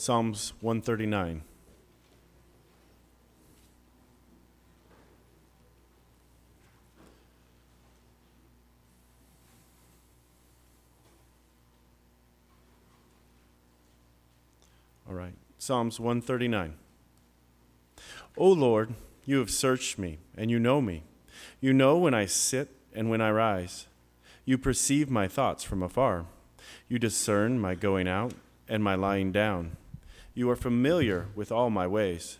Psalms 139. All right. Psalms 139. O Lord, you have searched me, and you know me. You know when I sit and when I rise. You perceive my thoughts from afar. You discern my going out and my lying down. You are familiar with all my ways.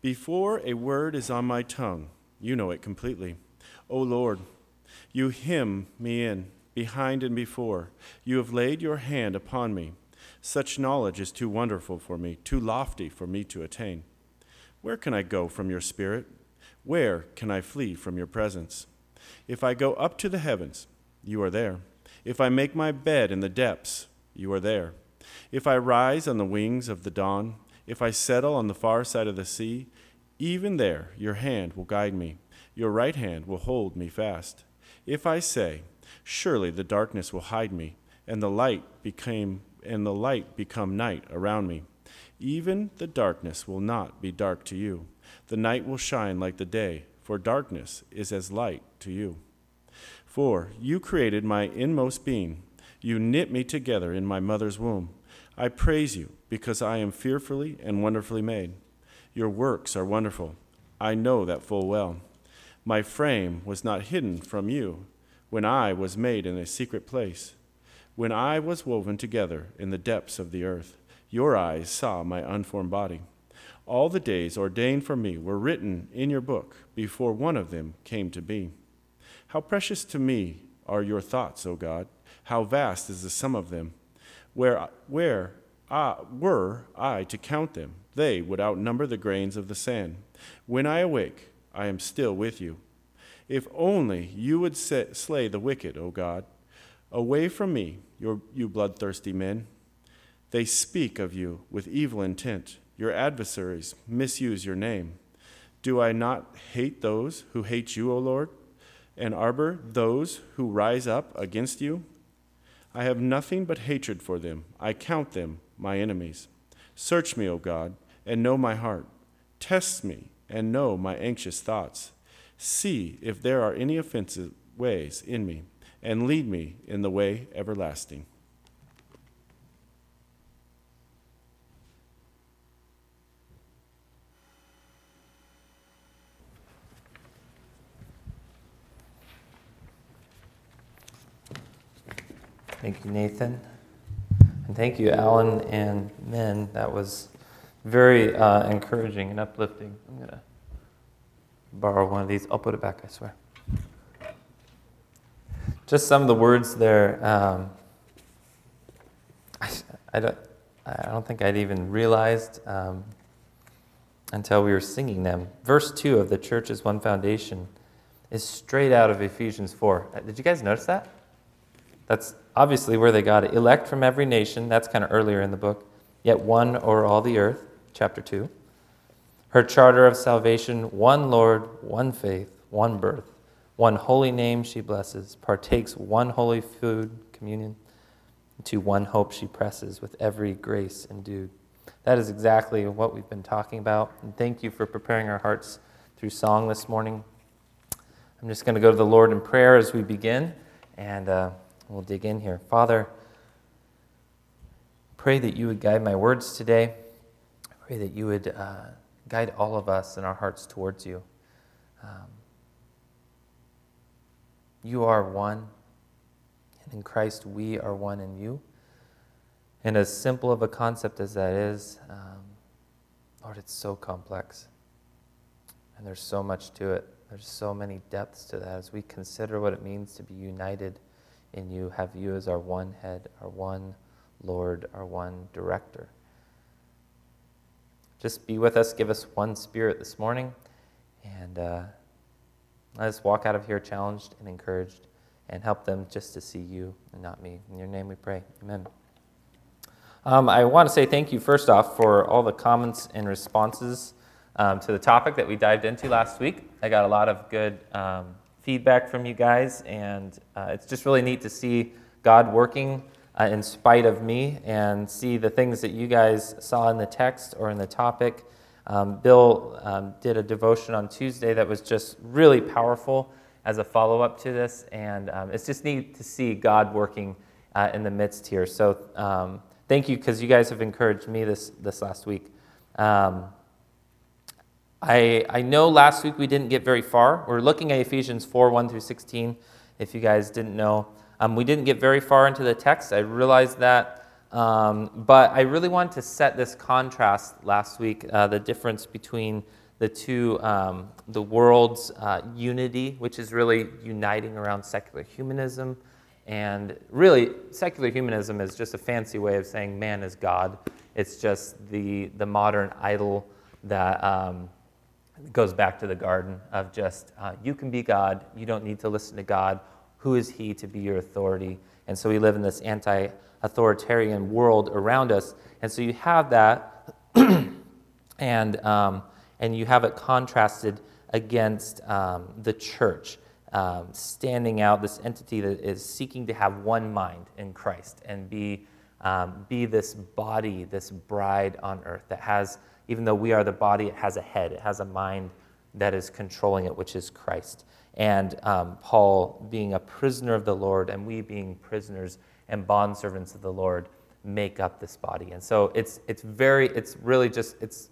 Before a word is on my tongue, you know it completely. O Lord, you hem me in, behind and before. You have laid your hand upon me. Such knowledge is too wonderful for me, too lofty for me to attain. Where can I go from your spirit? Where can I flee from your presence? If I go up to the heavens, you are there. If I make my bed in the depths, you are there. If I rise on the wings of the dawn, if I settle on the far side of the sea, even there your hand will guide me, your right hand will hold me fast. If I say, Surely the darkness will hide me, and the light became and the light become night around me. Even the darkness will not be dark to you. The night will shine like the day, for darkness is as light to you. For you created my inmost being. You knit me together in my mother's womb. I praise you because I am fearfully and wonderfully made. Your works are wonderful. I know that full well. My frame was not hidden from you when I was made in a secret place when I was woven together in the depths of the earth, your eyes saw my unformed body. All the days ordained for me were written in your book before one of them came to be. How precious to me are your thoughts, O God! How vast is the sum of them! Where, where I, were I to count them, they would outnumber the grains of the sand. When I awake, I am still with you. If only you would slay the wicked, O God Away from me, your, you bloodthirsty men. They speak of you with evil intent. Your adversaries misuse your name. Do I not hate those who hate you, O Lord, and arbor those who rise up against you? I have nothing but hatred for them. I count them my enemies. Search me, O God, and know my heart. Test me and know my anxious thoughts. See if there are any offensive ways in me and lead me in the way everlasting. Thank you, Nathan. And thank you, Alan and Men. That was very uh, encouraging and uplifting. I'm going to borrow one of these. I'll put it back, I swear just some of the words there. Um, I, I, don't, I don't think I'd even realized um, until we were singing them. Verse 2 of the church is one foundation is straight out of Ephesians 4. Uh, did you guys notice that? That's obviously where they got it. Elect from every nation, that's kind of earlier in the book. Yet one over all the earth, chapter 2. Her charter of salvation, one Lord, one faith, one birth one holy name she blesses, partakes one holy food, communion, to one hope she presses with every grace endued. That is exactly what we've been talking about. And thank you for preparing our hearts through song this morning. I'm just going to go to the Lord in prayer as we begin, and uh, we'll dig in here. Father, pray that you would guide my words today. Pray that you would uh, guide all of us in our hearts towards you. Um, you are one, and in Christ we are one in you. And as simple of a concept as that is, um, Lord, it's so complex. And there's so much to it. There's so many depths to that as we consider what it means to be united in you, have you as our one head, our one Lord, our one director. Just be with us, give us one spirit this morning, and uh, let us walk out of here challenged and encouraged and help them just to see you and not me. In your name we pray. Amen. Um, I want to say thank you, first off, for all the comments and responses um, to the topic that we dived into last week. I got a lot of good um, feedback from you guys, and uh, it's just really neat to see God working uh, in spite of me and see the things that you guys saw in the text or in the topic. Um, Bill um, did a devotion on Tuesday that was just really powerful as a follow up to this, and um, it's just neat to see God working uh, in the midst here. So um, thank you because you guys have encouraged me this, this last week. Um, I, I know last week we didn't get very far. We're looking at Ephesians 4 1 through 16, if you guys didn't know. Um, we didn't get very far into the text. I realized that. Um, but I really wanted to set this contrast last week uh, the difference between the two, um, the world's uh, unity, which is really uniting around secular humanism. And really, secular humanism is just a fancy way of saying man is God. It's just the, the modern idol that um, goes back to the garden of just uh, you can be God, you don't need to listen to God. Who is He to be your authority? And so we live in this anti authoritarian world around us. And so you have that, and, um, and you have it contrasted against um, the church. Um, standing out, this entity that is seeking to have one mind in Christ and be, um, be this body, this bride on earth that has, even though we are the body, it has a head, it has a mind that is controlling it, which is Christ. And um, Paul being a prisoner of the Lord, and we being prisoners and bondservants of the Lord make up this body. And so it's, it's very, it's really just, it's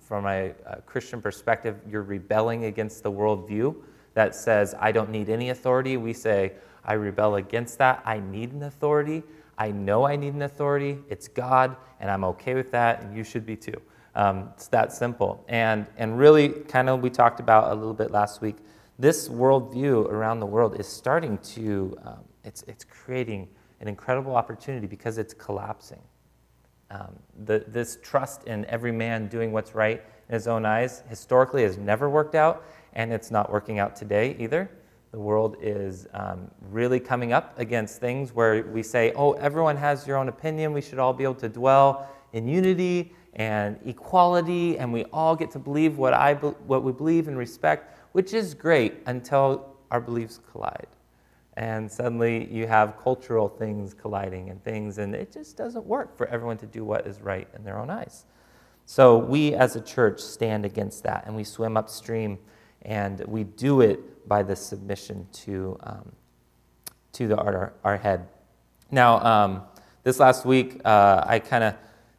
from a, a Christian perspective, you're rebelling against the worldview that says, I don't need any authority. We say, I rebel against that. I need an authority. I know I need an authority. It's God, and I'm okay with that, and you should be too. Um, it's that simple. And, and really, kind of, we talked about a little bit last week. This worldview around the world is starting to, um, it's, it's creating an incredible opportunity because it's collapsing. Um, the, this trust in every man doing what's right in his own eyes historically has never worked out, and it's not working out today either. The world is um, really coming up against things where we say, oh, everyone has your own opinion. We should all be able to dwell in unity and equality, and we all get to believe what, I what we believe and respect, which is great until our beliefs collide and suddenly you have cultural things colliding and things, and it just doesn't work for everyone to do what is right in their own eyes. So we as a church stand against that, and we swim upstream, and we do it by the submission to, um, to the, our, our head. Now, um, this last week, uh, I kind of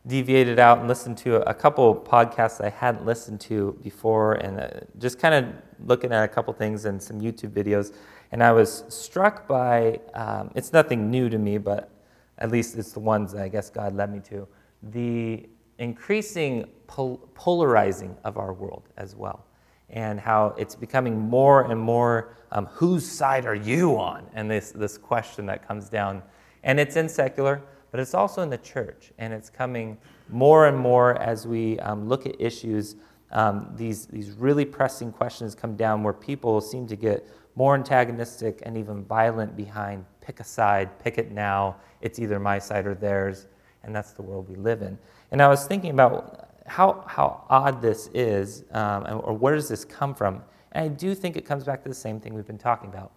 deviated out and listened to a couple podcasts I hadn't listened to before, and uh, just kind of looking at a couple things and some YouTube videos. And I was struck by um, it's nothing new to me, but at least it's the ones that I guess God led me to the increasing pol- polarizing of our world as well, and how it's becoming more and more um, whose side are you on? And this, this question that comes down. And it's in secular, but it's also in the church, and it's coming more and more as we um, look at issues. Um, these, these really pressing questions come down where people seem to get more antagonistic and even violent behind pick a side, pick it now, it's either my side or theirs, and that's the world we live in. And I was thinking about how, how odd this is, um, or where does this come from? And I do think it comes back to the same thing we've been talking about.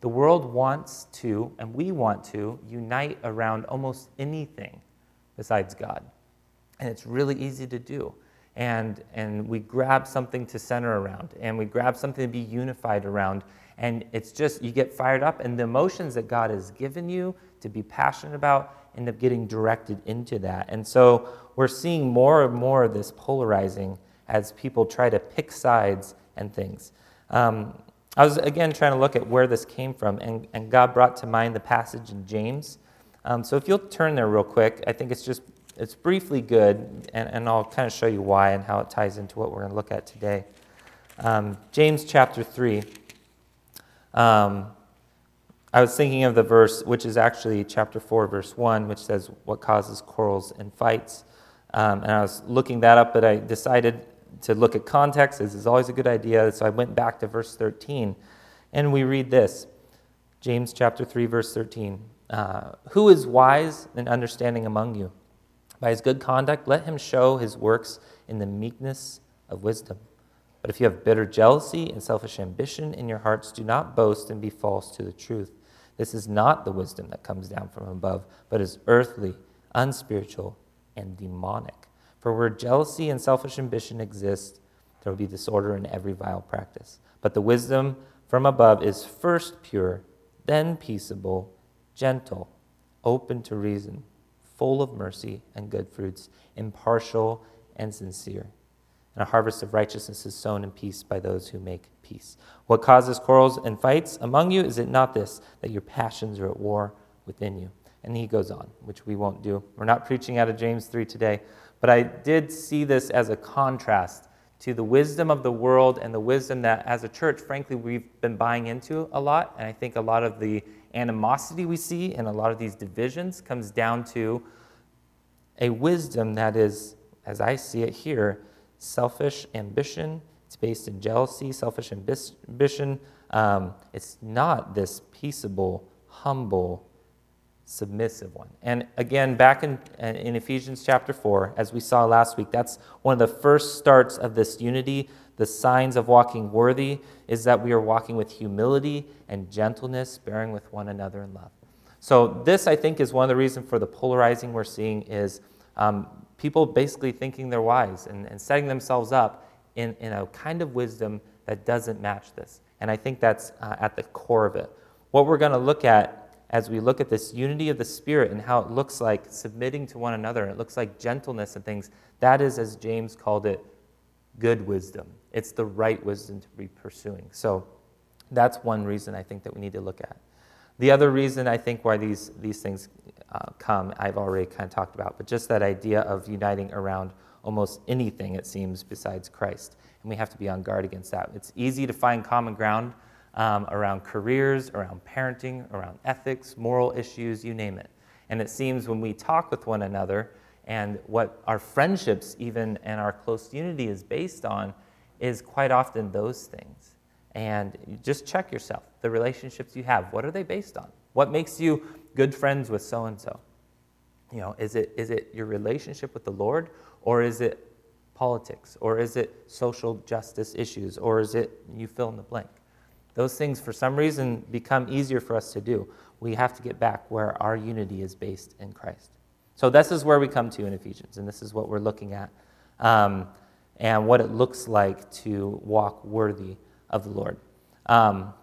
The world wants to, and we want to, unite around almost anything besides God. And it's really easy to do. And, and we grab something to center around, and we grab something to be unified around, and it's just, you get fired up, and the emotions that God has given you to be passionate about end up getting directed into that. And so we're seeing more and more of this polarizing as people try to pick sides and things. Um, I was again trying to look at where this came from, and, and God brought to mind the passage in James. Um, so if you'll turn there real quick, I think it's just it's briefly good, and, and I'll kind of show you why and how it ties into what we're going to look at today. Um, James chapter 3. Um, I was thinking of the verse, which is actually chapter 4, verse 1, which says, What causes quarrels and fights? Um, and I was looking that up, but I decided to look at context. This is always a good idea. So I went back to verse 13, and we read this James chapter 3, verse 13. Uh, Who is wise and understanding among you? By his good conduct, let him show his works in the meekness of wisdom. But if you have bitter jealousy and selfish ambition in your hearts, do not boast and be false to the truth. This is not the wisdom that comes down from above, but is earthly, unspiritual, and demonic. For where jealousy and selfish ambition exist, there will be disorder in every vile practice. But the wisdom from above is first pure, then peaceable, gentle, open to reason, full of mercy and good fruits, impartial and sincere. And a harvest of righteousness is sown in peace by those who make peace. What causes quarrels and fights among you? Is it not this, that your passions are at war within you? And he goes on, which we won't do. We're not preaching out of James 3 today, but I did see this as a contrast to the wisdom of the world and the wisdom that, as a church, frankly, we've been buying into a lot. And I think a lot of the animosity we see and a lot of these divisions comes down to a wisdom that is, as I see it here, selfish ambition. It's based in jealousy, selfish ambition. Um, it's not this peaceable, humble, submissive one. And again, back in, in Ephesians chapter 4, as we saw last week, that's one of the first starts of this unity. The signs of walking worthy is that we are walking with humility and gentleness, bearing with one another in love. So, this, I think, is one of the reasons for the polarizing we're seeing is um, people basically thinking they're wise and, and setting themselves up in, in a kind of wisdom that doesn't match this. And I think that's uh, at the core of it. What we're going to look at as we look at this unity of the Spirit and how it looks like submitting to one another, and it looks like gentleness and things, that is, as James called it, good wisdom. It's the right wisdom to be pursuing. So that's one reason I think that we need to look at. The other reason I think why these, these things uh, come, I've already kind of talked about, but just that idea of uniting around almost anything, it seems, besides Christ. And we have to be on guard against that. It's easy to find common ground um, around careers, around parenting, around ethics, moral issues, you name it. And it seems when we talk with one another and what our friendships, even and our close unity, is based on, is quite often those things. And just check yourself the relationships you have. What are they based on? What makes you good friends with so and so? You know, is it, is it your relationship with the Lord, or is it politics, or is it social justice issues, or is it you fill in the blank? Those things, for some reason, become easier for us to do. We have to get back where our unity is based in Christ. So, this is where we come to in Ephesians, and this is what we're looking at, um, and what it looks like to walk worthy of the Lord. Um,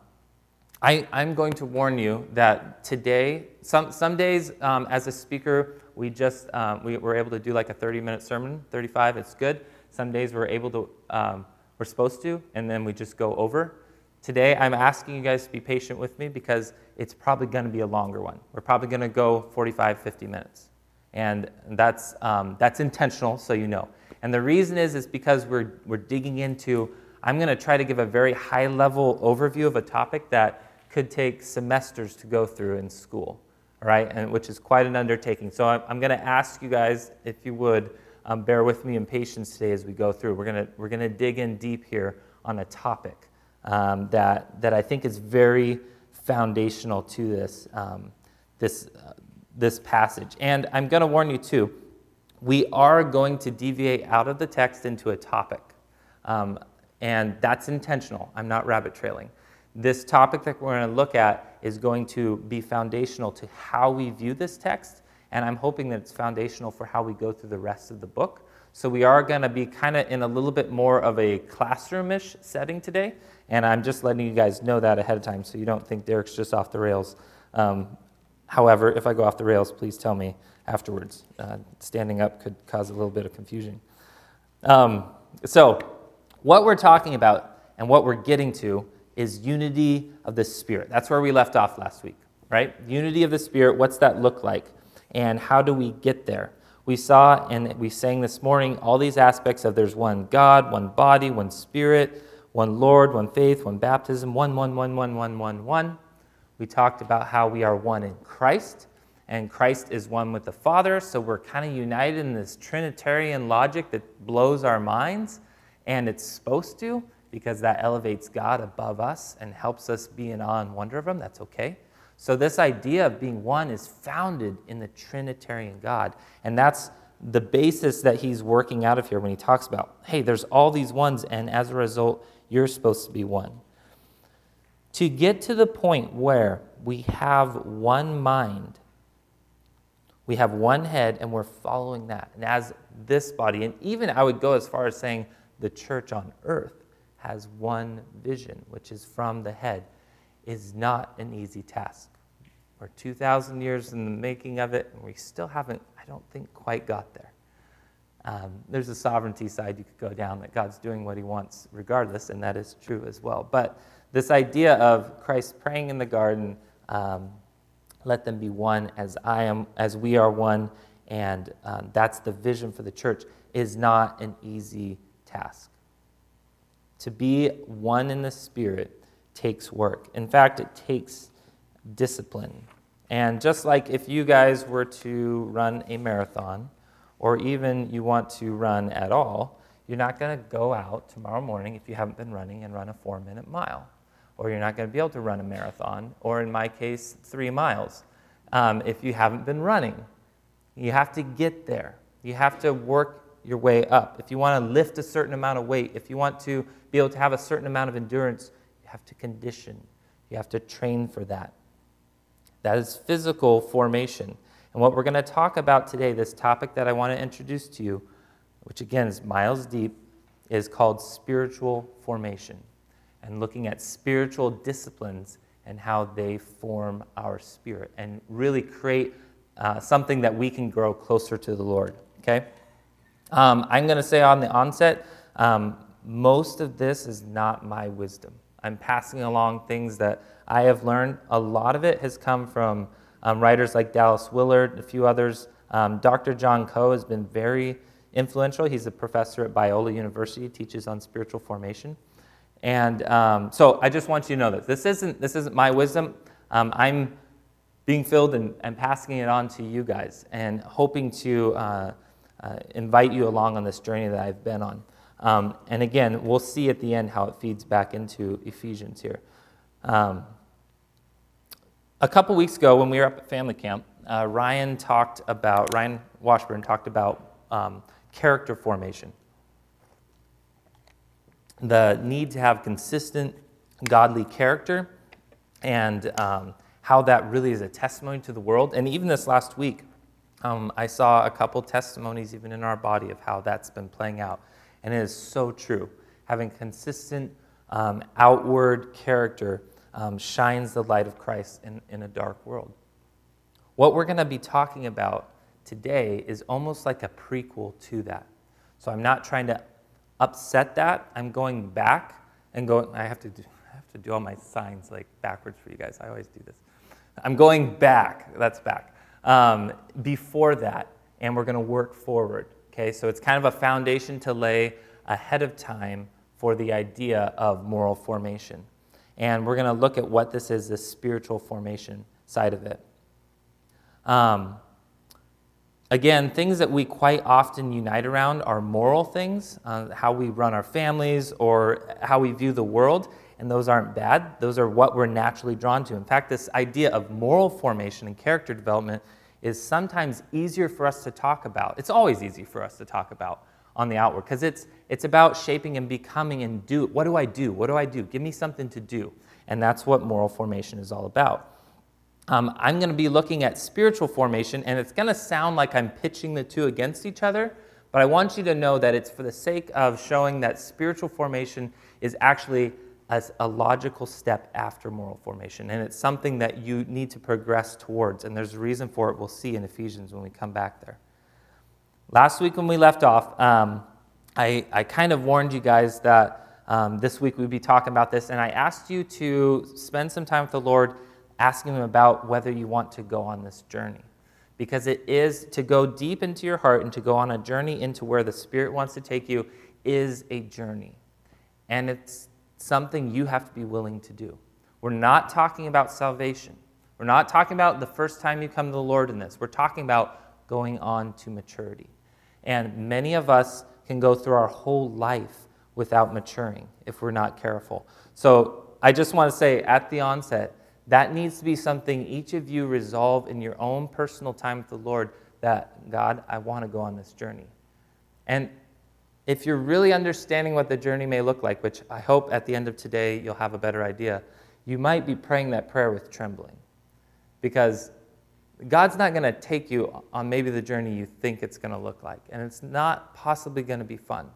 I, am going to warn you that today, some, some days um, as a speaker, we just um, we were able to do like a 30 minute sermon, 35, it's good. Some days we're able to, um, we're supposed to, and then we just go over. Today, I'm asking you guys to be patient with me because it's probably going to be a longer one. We're probably going to go 45, 50 minutes. And that's, um, that's intentional, so you know. And the reason is, is because we're, we're digging into, I'm going to try to give a very high level overview of a topic that could take semesters to go through in school, all right? And which is quite an undertaking. So I'm, I'm going to ask you guys, if you would, um, bear with me in patience today as we go through. We're going to, we're going to dig in deep here on a topic um, that, that I think is very foundational to this, um, this, uh, this passage. And I'm going to warn you too, we are going to deviate out of the text into a topic. Um, and that's intentional. I'm not rabbit trailing. This topic that we're going to look at is going to be foundational to how we view this text, and I'm hoping that it's foundational for how we go through the rest of the book. So we are going to be kind of in a little bit more of a classroomish setting today. And I'm just letting you guys know that ahead of time so you don't think Derek's just off the rails. Um, however, if I go off the rails, please tell me afterwards. Uh, standing up could cause a little bit of confusion. Um, so, what we're talking about and what we're getting to is unity of the Spirit. That's where we left off last week, right? Unity of the Spirit, what's that look like? And how do we get there? We saw and we sang this morning all these aspects of there's one God, one body, one Spirit one Lord, one faith, one baptism, one, one, one, one, one, one, one. We talked about how we are one in Christ, and Christ is one with the Father, so we're kind of united in this Trinitarian logic that blows our minds, and it's supposed to because that elevates God above us and helps us be in awe and wonder of Him. That's okay. So, this idea of being one is founded in the Trinitarian God, and that's the basis that he's working out of here when he talks about, hey, there's all these ones, and as a result, you're supposed to be one. to get to the point where we have one mind, we have one head, and we're following that. And as this body, and even I would go as far as saying the church on earth has one vision, which is from the head, is not an easy task. We're 2,000 years in the making of it, and we still haven't, I don't think, quite got there. Um, there's a sovereignty side you could go down that God's doing what he wants regardless, and that is true as well. But this idea of Christ praying in the garden, um, let them be one as I am, as we are one, and um, that's the vision for the church, is not an easy task. To be one in the Spirit takes work. In fact, it takes discipline. And just like if you guys were to run a marathon, or even you want to run at all, you're not going to go out tomorrow morning if you haven't been running and run a four minute mile. Or you're not going to be able to run a marathon, or in my case, three miles, um, if you haven't been running. You have to get there. You have to work your way up. If you want to lift a certain amount of weight, if you want to be able to have a certain amount of endurance, you have to condition. You have to train for that. That is physical formation. And what we're going to talk about today, this topic that I want to introduce to you, which again is miles deep, is called spiritual formation and looking at spiritual disciplines and how they form our spirit and really create uh, something that we can grow closer to the Lord. Okay? Um, I'm going to say on the onset, um, most of this is not my wisdom. I'm passing along things that I have learned. A lot of it has come from um, writers like Dallas Willard, a few others. Um, Dr. John Coe has been very influential. He's a professor at Biola University, teaches on spiritual formation. And um, so I just want you to know that this isn't, this isn't my wisdom. Um, I'm being filled and, and, passing it on to you guys and hoping to uh, uh, invite you along on this journey that I've been on. Um, and again, we'll see at the end how it feeds back into Ephesians here. Um, a couple weeks ago, when we were up at family camp, uh, Ryan talked about, Ryan Washburn talked about um, character formation. The need to have consistent godly character and um, how that really is a testimony to the world. And even this last week, um, I saw a couple testimonies, even in our body, of how that's been playing out. And it is so true. Having consistent um, outward character um, shines the light of Christ in, in a dark world. What we're going to be talking about today is almost like a prequel to that. So I'm not trying to upset that. I'm going back and going, I have to do, I have to do all my signs like backwards for you guys. I always do this. I'm going back, that's back, um, before that, and we're going to work forward. Okay, so it's kind of a foundation to lay ahead of time for the idea of moral formation. And we're going to look at what this is, the spiritual formation side of it. Um, again, things that we quite often unite around are moral things, uh, how we run our families or how we view the world. And those aren't bad. Those are what we're naturally drawn to. In fact, this idea of moral formation and character development is sometimes easier for us to talk about. It's always easy for us to talk about on the outward because it's, it's about shaping and becoming and do. What do I do? What do I do? Give me something to do. And that's what moral formation is all about. Um, I'm going to be looking at spiritual formation, and it's going to sound like I'm pitching the two against each other, but I want you to know that it's for the sake of showing that spiritual formation is actually as a logical step after moral formation. And it's something that you need to progress towards. And there's a reason for it we'll see in Ephesians when we come back there. Last week, when we left off, um, I, I kind of warned you guys that um, this week we'd be talking about this, and I asked you to spend some time with the Lord asking Him about whether you want to go on this journey. Because it is to go deep into your heart and to go on a journey into where the Spirit wants to take you is a journey. And it's something you have to be willing to do. We're not talking about salvation. We're not talking about the first time you come to the Lord in this. We're talking about going on to maturity. And many of us can go through our whole life without maturing if we're not careful. So I just want to say at the onset, that needs to be something each of you resolve in your own personal time with the Lord that, God, I want to go on this journey. And if you're really understanding what the journey may look like, which I hope at the end of today you'll have a better idea, you might be praying that prayer with trembling because God's not going to take you on maybe the journey you think it's going to look like, and it's not possibly going to be fun.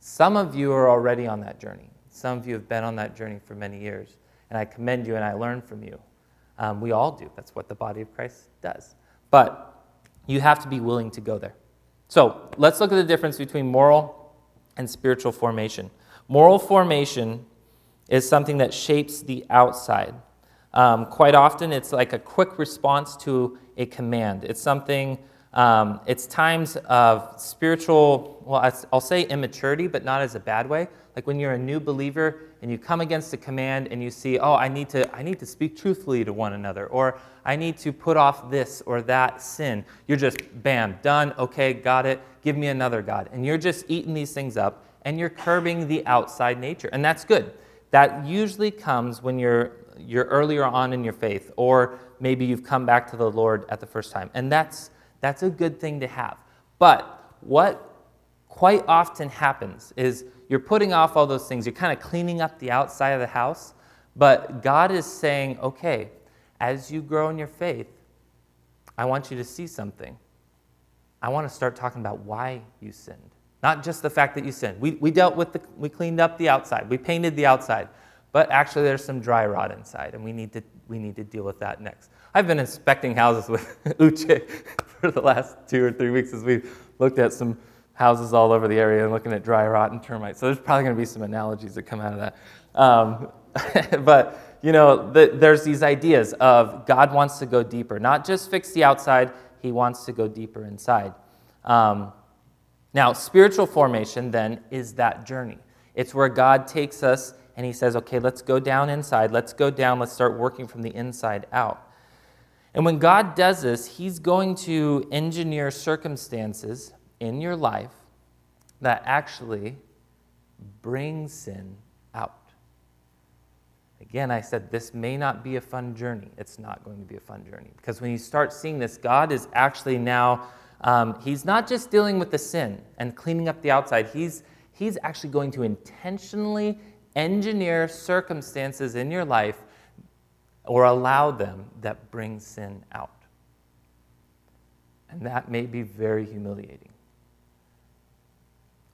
Some of you are already on that journey. Some of you have been on that journey for many years, and I commend you and I learn from you. Um, we all do. That's what the body of Christ does. But you have to be willing to go there. So let's look at the difference between moral and spiritual formation. Moral formation is something that shapes the outside. Um, quite often, it's like a quick response to a command. It's something, um, it's times of spiritual, well, I'll say immaturity, but not as a bad way. Like when you're a new believer and you come against a command and you see, oh, I need to, I need to speak truthfully to one another, or I need to put off this or that sin. You're just, bam, done, okay, got it, give me another God. And you're just eating these things up and you're curbing the outside nature. And that's good. That usually comes when you're you're earlier on in your faith, or maybe you've come back to the Lord at the first time. And that's, that's a good thing to have. But what quite often happens is you're putting off all those things, you're kind of cleaning up the outside of the house, but God is saying, okay, as you grow in your faith, I want you to see something. I want to start talking about why you sinned. Not just the fact that you sinned. We, we dealt with the, we cleaned up the outside, we painted the outside. But actually, there's some dry rot inside, and we need to, we need to deal with that next. I've been inspecting houses with Uche for the last two or three weeks as we've looked at some houses all over the area and looking at dry rot and termites. So there's probably going to be some analogies that come out of that. Um, but, you know, the, there's these ideas of God wants to go deeper, not just fix the outside, He wants to go deeper inside. Um, now, spiritual formation then is that journey. It's where God takes us and he says, okay, let's go down inside. Let's go down. Let's start working from the inside out. And when God does this, he's going to engineer circumstances in your life that actually bring sin out. Again, I said this may not be a fun journey. It's not going to be a fun journey. Because when you start seeing this, God is actually now, um, He's not just dealing with the sin and cleaning up the outside, He's, he's actually going to intentionally engineer circumstances in your life or allow them that bring sin out. And that may be very humiliating.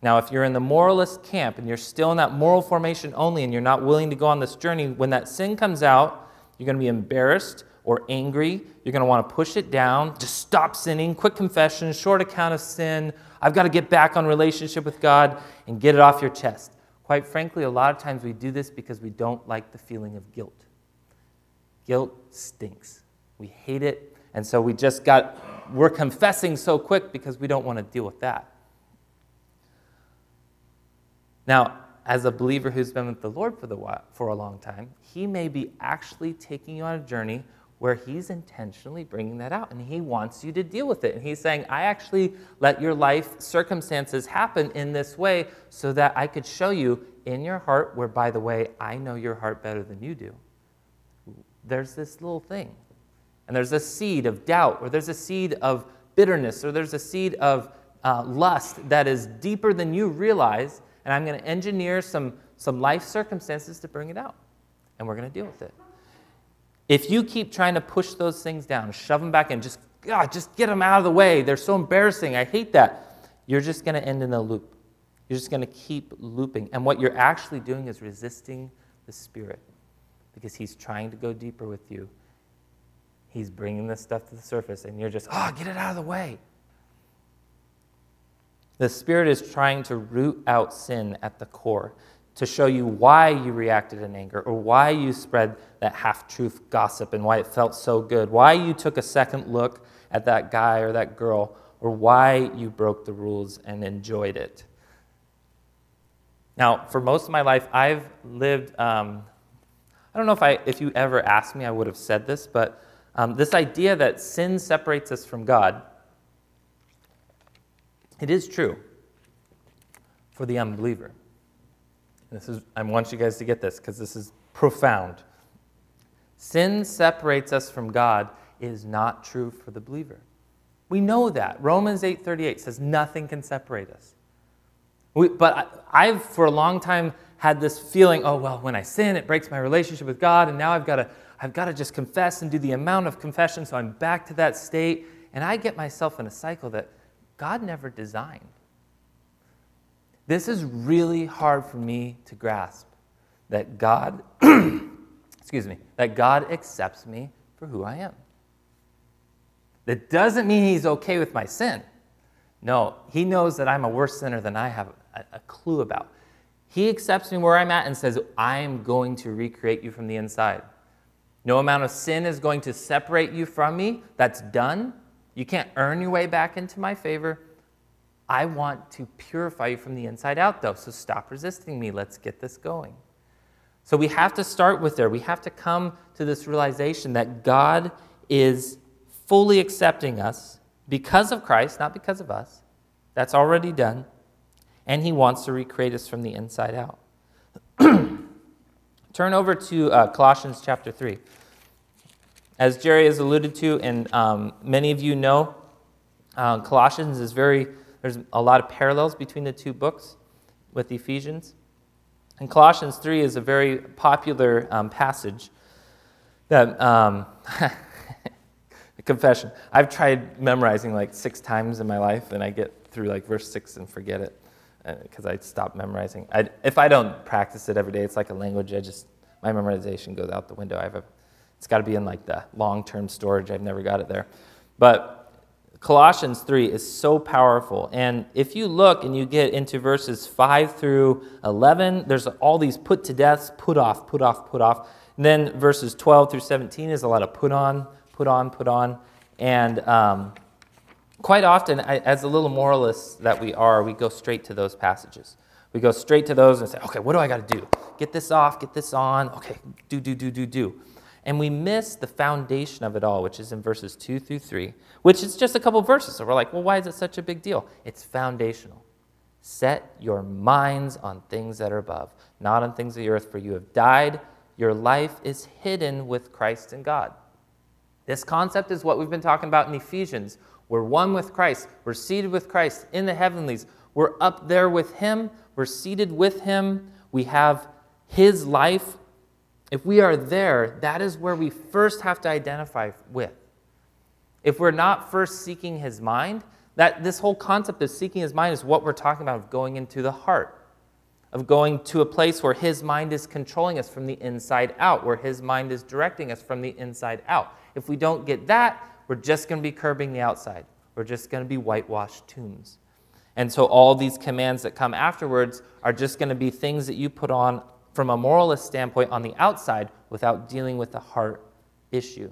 Now, if you're in the moralist camp and you're still in that moral formation only and you're not willing to go on this journey, when that sin comes out, you're going to be embarrassed or angry. You're going to want to push it down. Just stop sinning. Quick confession, short account of sin. I've got to get back on relationship with God and get it off your chest. Quite frankly, a lot of times we do this because we don't like the feeling of guilt. Guilt stinks. We hate it, and so we just got, we're confessing so quick because we don't want to deal with that. Now, as a believer who's been with the Lord for, the, for a long time, he may be actually taking you on a journey where he's intentionally bringing that out and he wants you to deal with it. And he's saying, I actually let your life circumstances happen in this way so that I could show you in your heart, where, by the way, I know your heart better than you do. There's this little thing. And there's a seed of doubt, or there's a seed of bitterness, or there's a seed of uh, lust that is deeper than you realize. And I'm going to engineer some, some life circumstances to bring it out. And we're going to deal with it. If you keep trying to push those things down, shove them back in, just, God, just get them out of the way. They're so embarrassing. I hate that. You're just going to end in a loop. You're just going to keep looping. And what you're actually doing is resisting the Spirit because He's trying to go deeper with you. He's bringing this stuff to the surface, and you're just, oh, get it out of the way. The Spirit is trying to root out sin at the core to show you why you reacted in anger or why you spread that half truth gossip and why it felt so good, why you took a second look at that guy or that girl, or why you broke the rules and enjoyed it. Now, for most of my life, I've lived. Um, I don't know if, I, if you ever asked me, I would have said this, but um, this idea that sin separates us from God, it is true for the unbeliever. This is, I want you guys to get this because this is profound. Sin separates us from God is not true for the believer. We know that. Romans 8:38 says nothing can separate us. We, but I, I've for a long time had this feeling, oh, well, when I sin, it breaks my relationship with God, and now I've got to, I've got to just confess and do the amount of confession, so I'm back to that state. And I get myself in a cycle that God never designed. This is really hard for me to grasp that God, excuse me, that God accepts me for who I am. That doesn't mean he's okay with my sin. No, he knows that I'm a worse sinner than I have a, a clue about. He accepts me where I'm at and says, I'm going to recreate you from the inside. No amount of sin is going to separate you from me. That's done. You can't earn your way back into my favor. I want to purify you from the inside out, though. So stop resisting me. Let's get this going. So we have to start with there. We have to come to this realization that God is fully accepting us because of Christ, not because of us. That's already done. And he wants to recreate us from the inside out. Turn over to uh, Colossians chapter 3. As Jerry has alluded to, and um, many of you know, uh, Colossians is very, there's a lot of parallels between the two books with Ephesians. And Colossians 3 is a very popular um, passage that um, confession. I've tried memorizing like six times in my life, and I get through like verse six and forget it because uh, I stop memorizing. I, if I don't practice it every day, it's like a language. I just my memorization goes out the window. I have a, it's got to be in like the long-term storage. I've never got it there, but Colossians 3 is so powerful. And if you look and you get into verses 5 through 11, there's all these put to deaths, put off, put off, put off. And then verses 12 through 17 is a lot of put on, put on, put on. And um, quite often, I, as a little moralists that we are, we go straight to those passages. We go straight to those and say, okay, what do I got to do? Get this off, get this on. Okay, do, do, do, do, do. And we miss the foundation of it all, which is in verses 2 through 3, which is just a couple verses. So we're like, well, why is it such a big deal? It's foundational. Set your minds on things that are above, not on things of the earth, for you have died. Your life is hidden with Christ in God. This concept is what we've been talking about in Ephesians. We're one with Christ. We're seated with Christ in the heavenlies. We're up there with Him. We're seated with Him. We have His life. If we are there, that is where we first have to identify with. If we're not first seeking His mind, that this whole concept of seeking His mind is what we're talking about of going into the heart of going to a place where His mind is controlling us from the inside out, where His mind is directing us from the inside out. If we don't get that, we're just going to be curbing the outside. We're just going to be whitewashed tombs. And so all these commands that come afterwards are just going to be things that you put on from a moralist standpoint on the outside without dealing with the heart issue.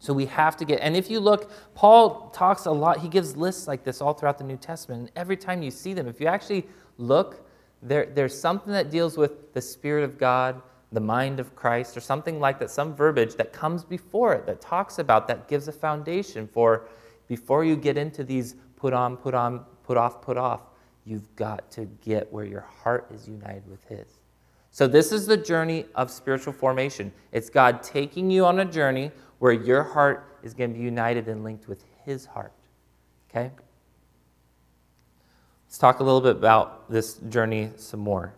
So we have to get, and if you look, Paul talks a lot, he gives lists like this all throughout the New Testament. And every time you see them, if you actually look, there, there's something that deals with the Spirit of God, the mind of Christ, or something like that, some verbiage that comes before it that talks about, that gives a foundation for before you get into these put on, put on, put off, put off, you've got to get where your heart is united with His. So, this is the journey of spiritual formation. It's God taking you on a journey where your heart is going to be united and linked with His heart. Okay? Let's talk a little bit about this journey some more.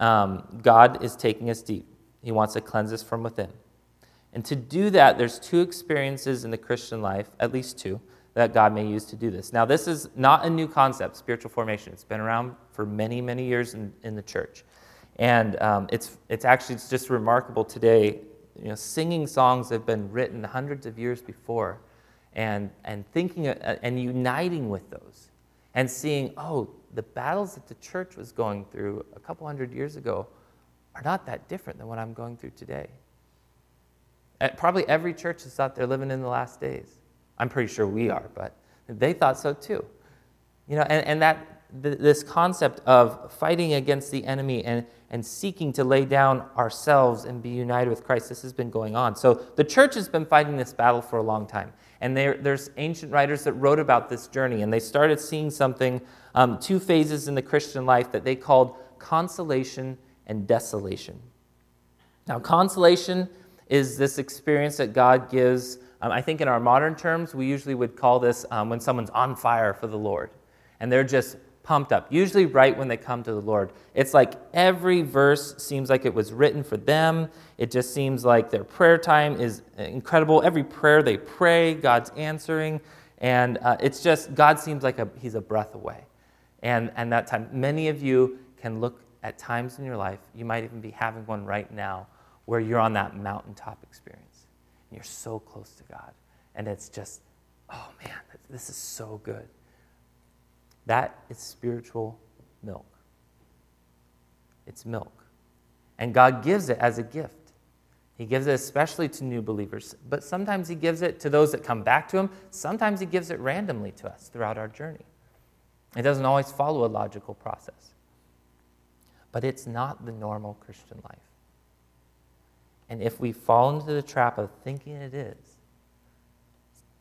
Um, God is taking us deep. He wants to cleanse us from within. And to do that, there's two experiences in the Christian life, at least two, that God may use to do this. Now, this is not a new concept, spiritual formation. It's been around for many, many years in, in the church. And um, it's, it's actually it's just remarkable today. You know, singing songs that have been written hundreds of years before and, and thinking uh, and uniting with those and seeing, oh, the battles that the church was going through a couple hundred years ago are not that different than what I'm going through today. And probably every church has thought they're living in the last days. I'm pretty sure we are, but they thought so too. You know, and, and that th- this concept of fighting against the enemy and, and seeking to lay down ourselves and be united with Christ, this has been going on. So the church has been fighting this battle for a long time. And there, there's ancient writers that wrote about this journey, and they started seeing something, um, two phases in the Christian life that they called consolation and desolation. Now, consolation is this experience that God gives. Um, I think in our modern terms, we usually would call this um, when someone's on fire for the Lord and they're just pumped up, usually right when they come to the Lord. It's like every verse seems like it was written for them. It just seems like their prayer time is incredible. Every prayer they pray, God's answering. And uh, it's just, God seems like a, He's a breath away. And, and that time, many of you can look at times in your life, you might even be having one right now, where you're on that mountaintop experience. And you're so close to God. And it's just, oh man, this is so good. That is spiritual milk. It's milk. And God gives it as a gift. He gives it especially to new believers, but sometimes He gives it to those that come back to Him. Sometimes He gives it randomly to us throughout our journey. It doesn't always follow a logical process. But it's not the normal Christian life. And if we fall into the trap of thinking it is,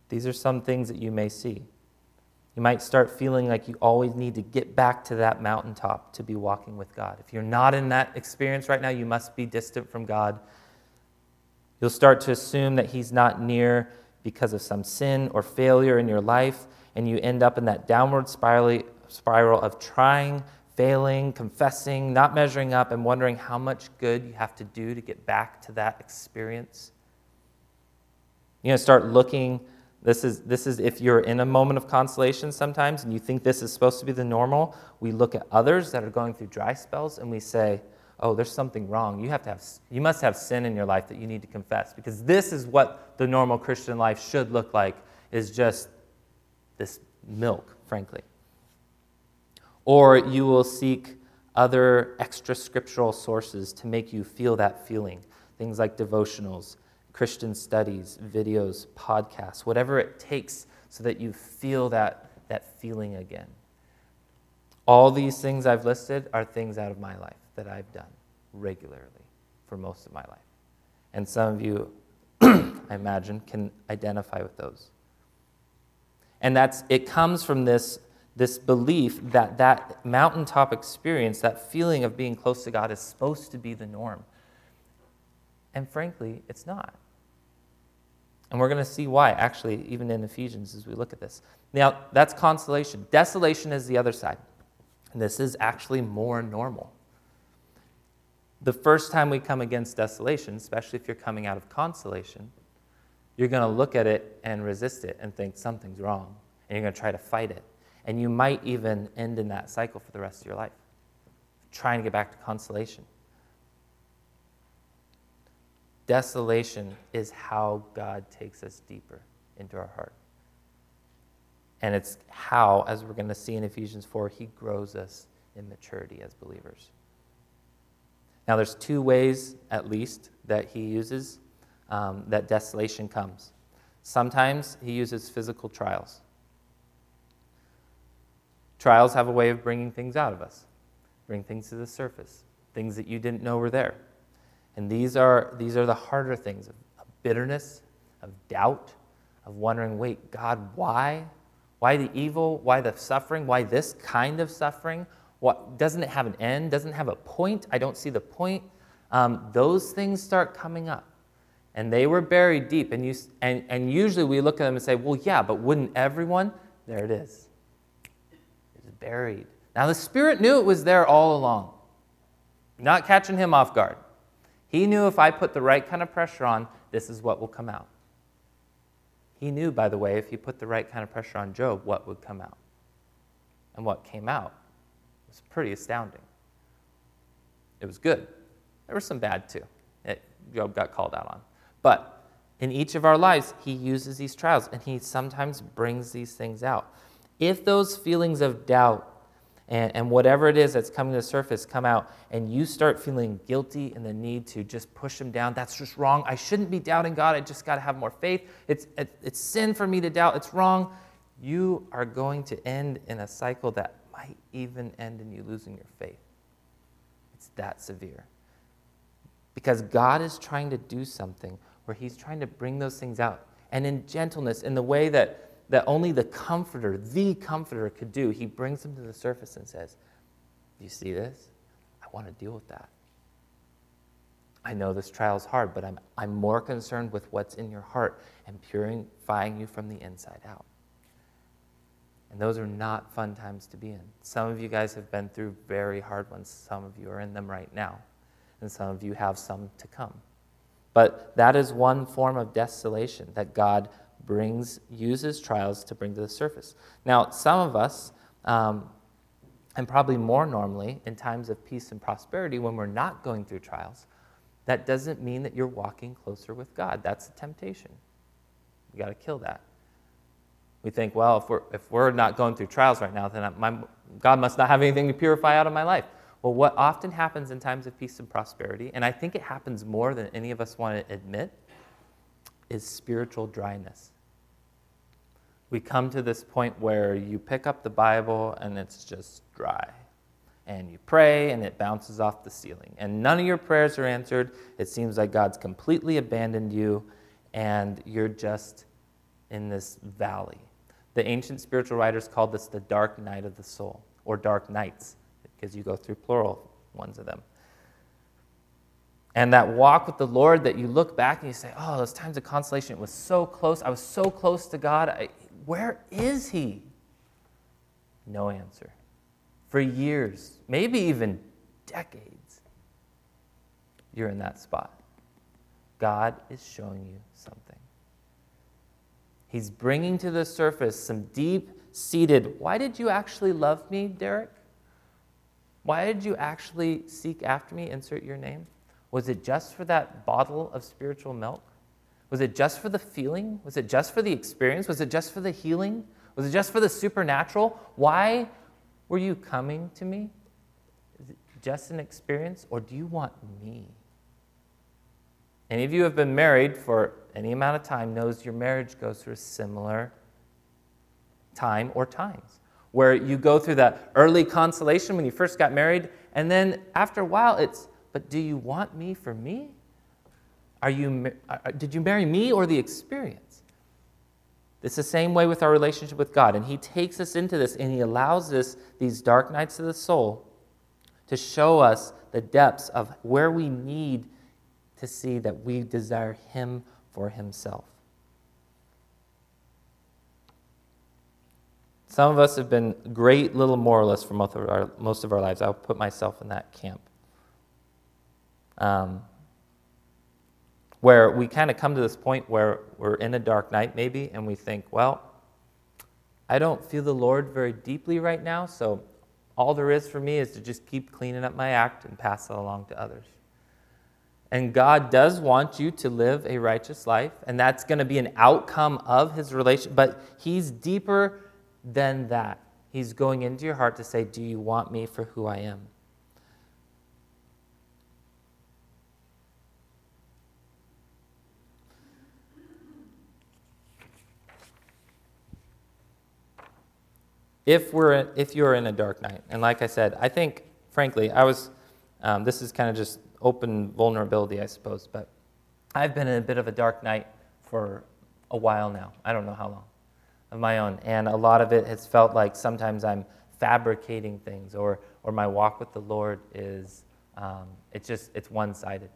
these are some things that you may see. You might start feeling like you always need to get back to that mountaintop to be walking with God. If you're not in that experience right now, you must be distant from God. You'll start to assume that He's not near because of some sin or failure in your life, and you end up in that downward spiral of trying, failing, confessing, not measuring up, and wondering how much good you have to do to get back to that experience. You're going to start looking this is, this is if you're in a moment of consolation sometimes and you think this is supposed to be the normal, we look at others that are going through dry spells and we say, oh, there's something wrong. You, have to have, you must have sin in your life that you need to confess because this is what the normal Christian life should look like is just this milk, frankly. Or you will seek other extra scriptural sources to make you feel that feeling. Things like devotionals, Christian studies, videos, podcasts, whatever it takes so that you feel that, that feeling again. All these things I've listed are things out of my life that I've done regularly for most of my life. And some of you, I imagine, can identify with those. And that's it comes from this, this belief that that mountaintop experience, that feeling of being close to God, is supposed to be the norm. And frankly, it's not. And we're going to see why, actually, even in Ephesians as we look at this. Now, that's consolation. Desolation is the other side. And this is actually more normal. The first time we come against desolation, especially if you're coming out of consolation, you're going to look at it and resist it and think something's wrong. And you're going to try to fight it. And you might even end in that cycle for the rest of your life, trying to get back to consolation. Desolation is how God takes us deeper into our heart. And it's how, as we're going to see in Ephesians 4, he grows us in maturity as believers. Now, there's two ways, at least, that he uses um, that desolation comes. Sometimes he uses physical trials. Trials have a way of bringing things out of us, bring things to the surface, things that you didn't know were there. And these are, these are the harder things of, bitterness, of doubt, of wondering, wait, God, why? Why the evil? Why the suffering? Why this kind of suffering? What, doesn't it have an end? Doesn't it have a point? I don't see the point. Um, those things start coming up. And they were buried deep. And, you, and, and usually we look at them and say, well, yeah, but wouldn't everyone? There it is. It's buried. Now, the Spirit knew it was there all along, not catching him off guard. He knew if I put the right kind of pressure on, this is what will come out. He knew, by the way, if he put the right kind of pressure on Job, what would come out. And what came out was pretty astounding. It was good. There was some bad too. It, Job got called out on. But in each of our lives, he uses these trials and he sometimes brings these things out. If those feelings of doubt and, and whatever it is that's coming to the surface come out, and you start feeling guilty and the need to just push them down, that's just wrong. I shouldn't be doubting God. I just got to have more faith. It's, it, it's sin for me to doubt. It's wrong. You are going to end in a cycle that might even end in you losing your faith. It's that severe. Because God is trying to do something where He's trying to bring those things out. And in gentleness, in the way that that only the comforter, the comforter, could do. He brings them to the surface and says, You see this? I want to deal with that. I know this trial is hard, but I'm, I'm more concerned with what's in your heart and purifying you from the inside out. And those are not fun times to be in. Some of you guys have been through very hard ones. Some of you are in them right now. And some of you have some to come. But that is one form of desolation that God brings, uses trials to bring to the surface. Now, some of us, um, and probably more normally in times of peace and prosperity when we're not going through trials, that doesn't mean that you're walking closer with God. That's a temptation. We got to kill that. We think, well, if we're, if we're not going through trials right now, then my, God must not have anything to purify out of my life. Well, what often happens in times of peace and prosperity, and I think it happens more than any of us want to admit, is spiritual dryness. We come to this point where you pick up the Bible and it's just dry. And you pray and it bounces off the ceiling. And none of your prayers are answered. It seems like God's completely abandoned you and you're just in this valley. The ancient spiritual writers called this the dark night of the soul, or dark nights, because you go through plural ones of them. And that walk with the Lord that you look back and you say, oh, those times of consolation, it was so close. I was so close to God. I, where is He? No answer. For years, maybe even decades, you're in that spot. God is showing you something. He's bringing to the surface some deep seated, why did you actually love me, Derek? Why did you actually seek after me? Insert your name. Was it just for that bottle of spiritual milk? Was it just for the feeling? Was it just for the experience? Was it just for the healing? Was it just for the supernatural? Why were you coming to me? Is it just an experience, or do you want me? Any of you who have been married for any amount of time knows your marriage goes through a similar time or times where you go through that early consolation when you first got married, and then after a while it's, but do you want me for me? Are you, did you marry me or the experience? It's the same way with our relationship with God. And He takes us into this and He allows us, these dark nights of the soul, to show us the depths of where we need to see that we desire Him for Himself. Some of us have been great little moralists for most of our, most of our lives. I'll put myself in that camp. Um, where we kind of come to this point where we're in a dark night, maybe, and we think, well, I don't feel the Lord very deeply right now, so all there is for me is to just keep cleaning up my act and pass it along to others. And God does want you to live a righteous life, and that's going to be an outcome of his relation, but he's deeper than that. He's going into your heart to say, Do you want me for who I am? If, we're, if you're in a dark night, and like I said, I think, frankly, I was, um, this is kind of just open vulnerability, I suppose. But I've been in a bit of a dark night for a while now. I don't know how long of my own. And a lot of it has felt like sometimes I'm fabricating things or, or my walk with the Lord is, um, it's just, it's one-sided.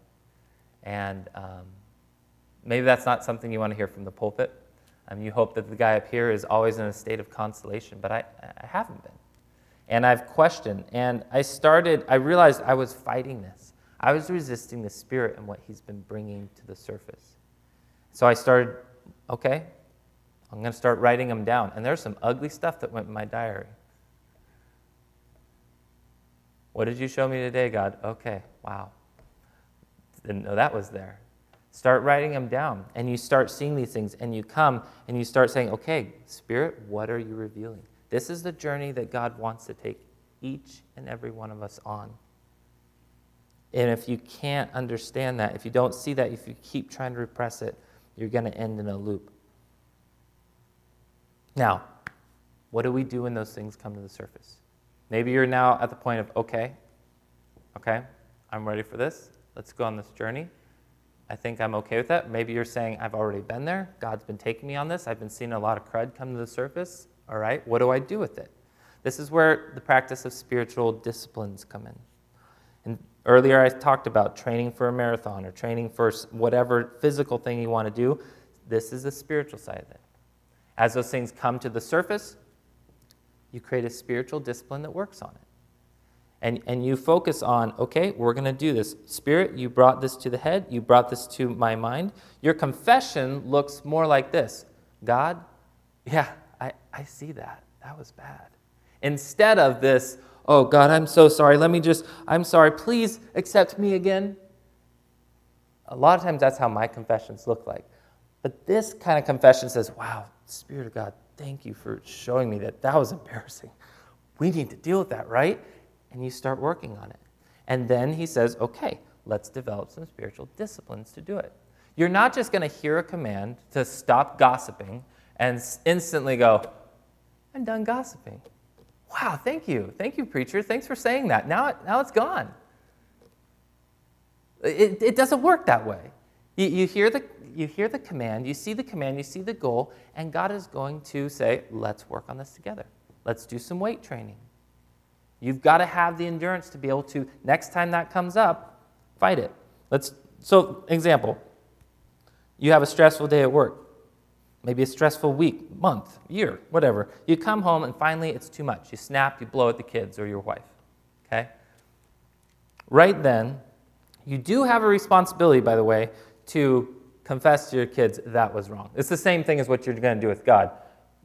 And um, maybe that's not something you want to hear from the pulpit. Um, you hope that the guy up here is always in a state of consolation, but I, I haven't been. And I've questioned, and I started, I realized I was fighting this. I was resisting the Spirit and what He's been bringing to the surface. So I started, okay, I'm going to start writing them down. And there's some ugly stuff that went in my diary. What did you show me today, God? Okay, wow. Didn't know that was there. Start writing them down. And you start seeing these things, and you come and you start saying, okay, Spirit, what are you revealing? This is the journey that God wants to take each and every one of us on. And if you can't understand that, if you don't see that, if you keep trying to repress it, you're going to end in a loop. Now, what do we do when those things come to the surface? Maybe you're now at the point of, okay, okay, I'm ready for this. Let's go on this journey. I think I'm okay with that. Maybe you're saying, I've already been there. God's been taking me on this. I've been seeing a lot of crud come to the surface. All right, what do I do with it? This is where the practice of spiritual disciplines come in. And Earlier, I talked about training for a marathon or training for whatever physical thing you want to do. This is the spiritual side of it. As those things come to the surface, you create a spiritual discipline that works on it. And, and you focus on, okay, we're going to do this. Spirit, you brought this to the head, you brought this to my mind. Your confession looks more like this God, yeah, I, I see that. That was bad. Instead of this, oh, God, I'm so sorry. Let me just, I'm sorry. Please accept me again. A lot of times that's how my confessions look like. But this kind of confession says, wow, Spirit of God, thank you for showing me that that was embarrassing. We need to deal with that, right? And you start working on it. And then he says, okay, let's develop some spiritual disciplines to do it. You're not just going to hear a command to stop gossiping and instantly go, I'm done gossiping. Wow, thank you. Thank you, preacher. Thanks for saying that. Now, it, now it's gone. It, it doesn't work that way. You, you, hear the, you hear the command, you see the command, you see the goal, and God is going to say, let's work on this together. Let's do some weight training. You've got to have the endurance to be able to, next time that comes up, fight it. Let's, so, example, you have a stressful day at work, maybe a stressful week, month, year, whatever. You come home and finally it's too much. You snap, you blow at the kids or your wife. Okay? Right then, you do have a responsibility, by the way, to confess to your kids that was wrong. It's the same thing as what you're going to do with God.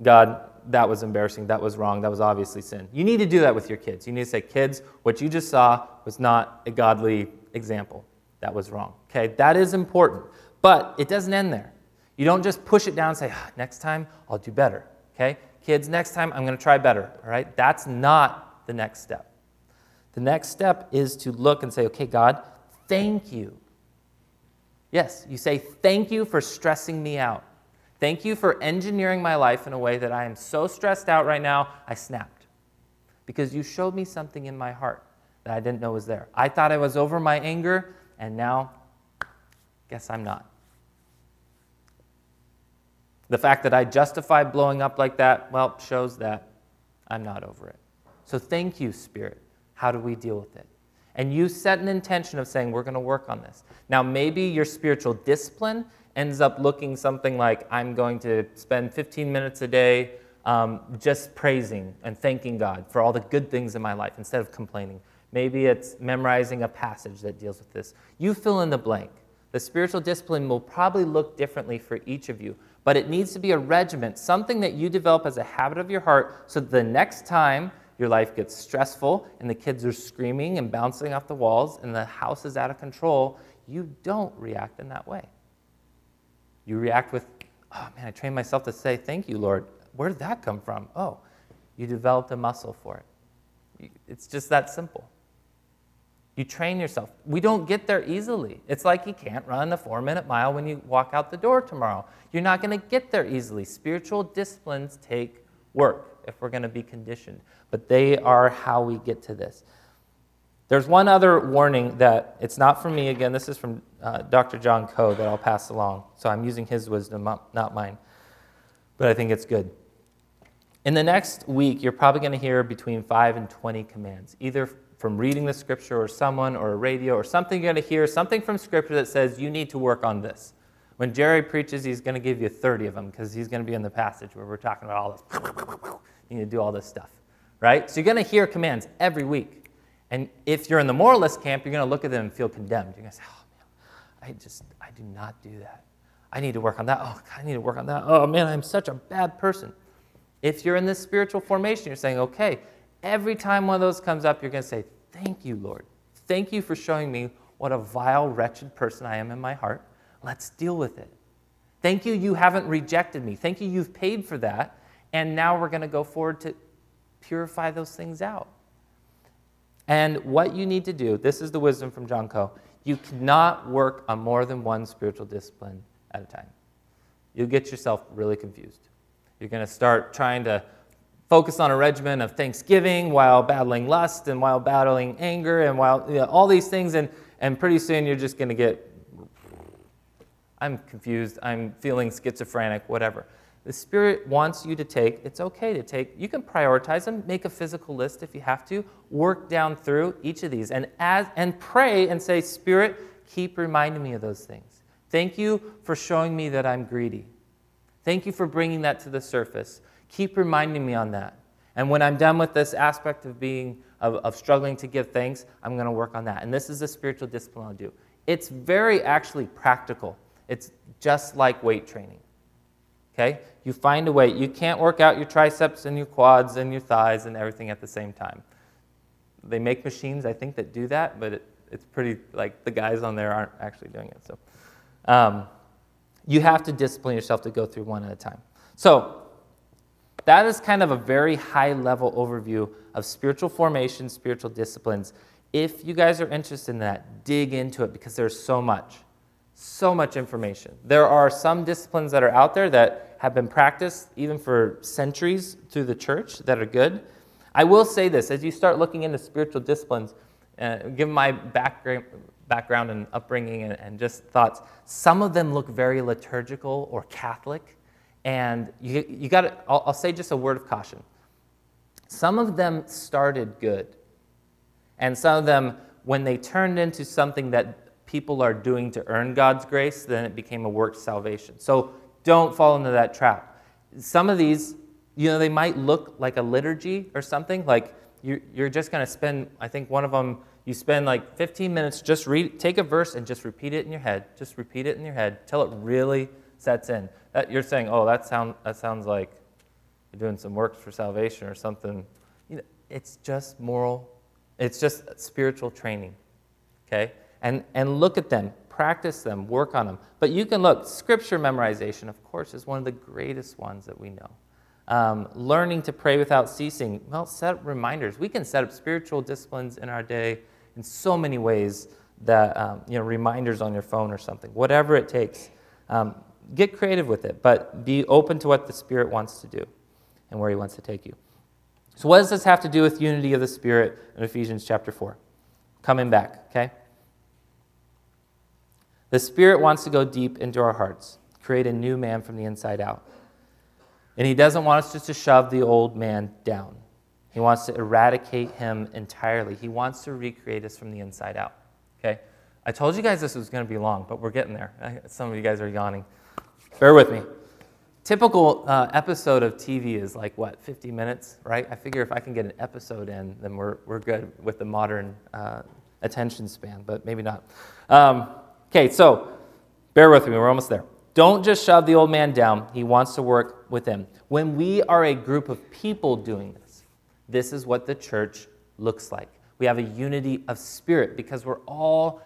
God, that was embarrassing. That was wrong. That was obviously sin. You need to do that with your kids. You need to say, kids, what you just saw was not a godly example. That was wrong. Okay? That is important. But it doesn't end there. You don't just push it down and say, ah, next time I'll do better. Okay? Kids, next time I'm going to try better. All right? That's not the next step. The next step is to look and say, okay, God, thank you. Yes, you say, thank you for stressing me out. Thank you for engineering my life in a way that I am so stressed out right now, I snapped. Because you showed me something in my heart that I didn't know was there. I thought I was over my anger, and now, guess I'm not. The fact that I justified blowing up like that, well, shows that I'm not over it. So thank you, Spirit. How do we deal with it? And you set an intention of saying, we're going to work on this. Now, maybe your spiritual discipline ends up looking something like, I'm going to spend 15 minutes a day um, just praising and thanking God for all the good things in my life instead of complaining. Maybe it's memorizing a passage that deals with this. You fill in the blank. The spiritual discipline will probably look differently for each of you, but it needs to be a regiment, something that you develop as a habit of your heart so that the next time your life gets stressful and the kids are screaming and bouncing off the walls and the house is out of control, you don't react in that way. You react with, oh man, I trained myself to say, thank you, Lord. Where did that come from? Oh, you developed a muscle for it. It's just that simple. You train yourself. We don't get there easily. It's like you can't run a four minute mile when you walk out the door tomorrow. You're not going to get there easily. Spiritual disciplines take work if we're going to be conditioned, but they are how we get to this. There's one other warning that it's not from me. Again, this is from uh, Dr. John Coe that I'll pass along. So I'm using his wisdom, not mine. But I think it's good. In the next week, you're probably going to hear between 5 and 20 commands, either from reading the scripture or someone or a radio or something you're going to hear, something from scripture that says you need to work on this. When Jerry preaches, he's going to give you 30 of them because he's going to be in the passage where we're talking about all this. You need to do all this stuff, right? So you're going to hear commands every week. And if you're in the moralist camp, you're going to look at them and feel condemned. You're going to say, oh, man, I just, I do not do that. I need to work on that. Oh, I need to work on that. Oh, man, I'm such a bad person. If you're in this spiritual formation, you're saying, okay, Every time one of those comes up, you're going to say, Thank you, Lord. Thank you for showing me what a vile, wretched person I am in my heart. Let's deal with it. Thank you, you haven't rejected me. Thank you, you've paid for that. And now we're going to go forward to purify those things out. And what you need to do, this is the wisdom from John Coe, you cannot work on more than one spiritual discipline at a time. You'll get yourself really confused. You're going to start trying to focus on a regimen of thanksgiving while battling lust and while battling anger and while you know, all these things. And, and pretty soon you're just going to get, I'm confused, I'm feeling schizophrenic, whatever. The Spirit wants you to take, it's okay to take, you can prioritize them, make a physical list if you have to, work down through each of these, and, as, and pray and say, Spirit, keep reminding me of those things. Thank you for showing me that I'm greedy. Thank you for bringing that to the surface. Keep reminding me on that. And when I'm done with this aspect of being, of, of struggling to give thanks, I'm going to work on that. And this is a spiritual discipline I'll do. It's very actually practical. It's just like weight training. Okay? You find a way. You can't work out your triceps and your quads and your thighs and everything at the same time. They make machines, I think, that do that, but it, it's pretty, like, the guys on there aren't actually doing it. So um, you have to discipline yourself to go through one at a time. So that is kind of a very high level overview of spiritual formation, spiritual disciplines. If you guys are interested in that, dig into it because there's so much, so much information. There are some disciplines that are out there that have been practiced even for centuries through the church that are good. I will say this as you start looking into spiritual disciplines, uh, given my background, background and upbringing and, and just thoughts, some of them look very liturgical or Catholic. And you, you got I'll, I'll say just a word of caution. Some of them started good. And some of them, when they turned into something that people are doing to earn God's grace, then it became a work salvation. So don't fall into that trap. Some of these, you know, they might look like a liturgy or something. Like you're, you're just going to spend, I think one of them, you spend like 15 minutes, just read, take a verse and just repeat it in your head. Just repeat it in your head till it really sets in. That, you're saying, oh, that, sound, that sounds like you're doing some works for salvation or something. You know, it's just moral, it's just spiritual training. Okay? And, and look at them practice them, work on them. But you can look, scripture memorization, of course, is one of the greatest ones that we know. Um, learning to pray without ceasing, well, set up reminders. We can set up spiritual disciplines in our day in so many ways that, um, you know, reminders on your phone or something, whatever it takes. Um, get creative with it, but be open to what the Spirit wants to do and where He wants to take you. So, what does this have to do with unity of the Spirit in Ephesians chapter 4? Coming back, okay? The Spirit wants to go deep into our hearts, create a new man from the inside out. And He doesn't want us just to shove the old man down. He wants to eradicate him entirely. He wants to recreate us from the inside out. Okay? I told you guys this was going to be long, but we're getting there. Some of you guys are yawning. Bear with me. Typical uh, episode of TV is like, what, 50 minutes, right? I figure if I can get an episode in, then we're, we're good with the modern uh, attention span, but maybe not. Um, Okay, so bear with me, we're almost there. Don't just shove the old man down, he wants to work with him. When we are a group of people doing this, this is what the church looks like. We have a unity of spirit because we're all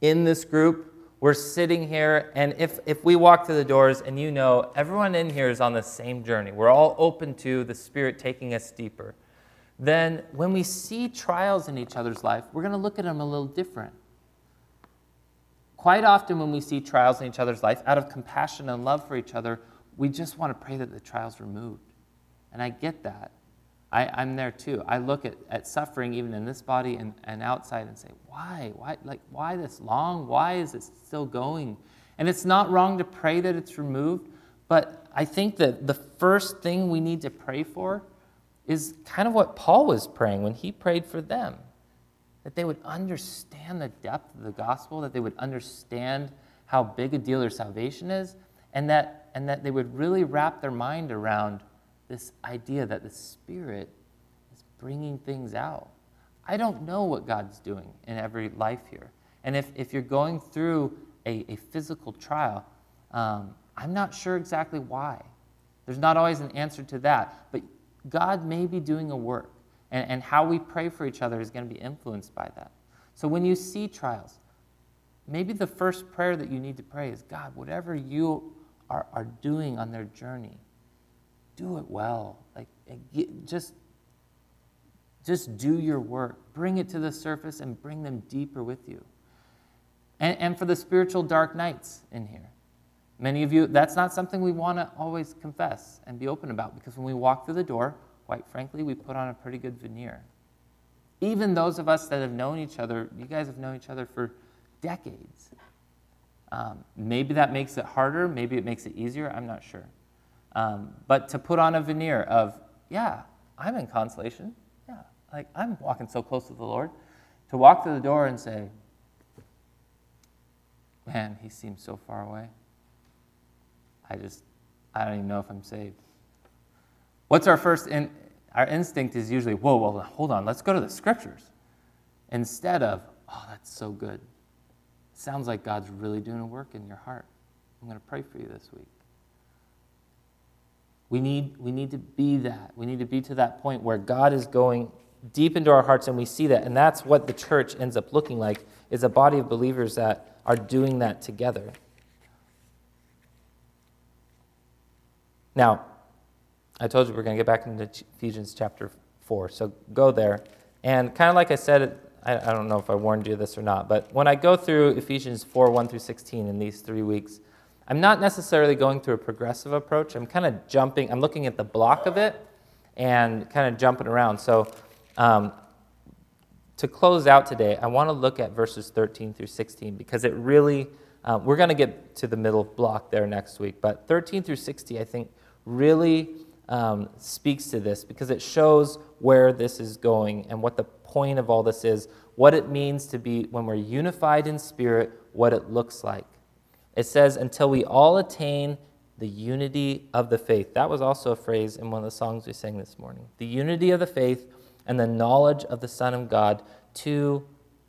in this group. We're sitting here, and if, if we walk through the doors and you know everyone in here is on the same journey, we're all open to the Spirit taking us deeper, then when we see trials in each other's life, we're going to look at them a little different. Quite often, when we see trials in each other's life, out of compassion and love for each other, we just want to pray that the trial's removed. And I get that. I, am there too. I look at, at suffering even in this body and, and outside and say, why? Why like why this long? Why is it still going? And it's not wrong to pray that it's removed, but I think that the first thing we need to pray for is kind of what Paul was praying when he prayed for them that they would understand the depth of the gospel, that they would understand how big a deal their salvation is, and that, and that they would really wrap their mind around this idea that the Spirit is bringing things out. I don't know what God's doing in every life here. And if, if you're going through a, a physical trial, um, I'm not sure exactly why. There's not always an answer to that. But God may be doing a work. And, and how we pray for each other is going to be influenced by that. So when you see trials, maybe the first prayer that you need to pray is God, whatever you are, are doing on their journey, do it well. Like, eh, just, just do your work. Bring it to the surface and bring them deeper with you. And, and for the spiritual dark nights in here, many of you, that's not something we want to always confess and be open about because when we walk through the door, quite frankly, we put on a pretty good veneer. Even those of us that have known each other, you guys have known each other for decades. Um, maybe that makes it harder, maybe it makes it easier, I'm not sure. Um, but to put on a veneer of, yeah, I'm in consolation. Yeah, like I'm walking so close to the Lord. To walk through the door and say, man, he seems so far away. I just, I don't even know if I'm saved. What's our first, in, our instinct is usually, whoa, well, hold on, let's go to the scriptures. Instead of, oh, that's so good. Sounds like God's really doing a work in your heart. I'm going to pray for you this week. We need, we need to be that. We need to be to that point where God is going deep into our hearts and we see that. And that's what the church ends up looking like, is a body of believers that are doing that together. Now, I told you we're going to get back into Ephesians chapter 4, so go there. And kind of like I said, I, I don't know if I warned you this or not, but when I go through Ephesians 4 1 through 16 in these three weeks, I'm not necessarily going through a progressive approach. I'm kind of jumping, I'm looking at the block of it and kind of jumping around. So, um, to close out today, I want to look at verses 13 through 16 because it really, uh, we're going to get to the middle block there next week, but 13 through 60, I think, really um, speaks to this because it shows where this is going and what the point of all this is, what it means to be, when we're unified in spirit, what it looks like. It says, until we all attain the unity of the faith. That was also a phrase in one of the songs we sang this morning. The unity of the faith and the knowledge of the Son of God to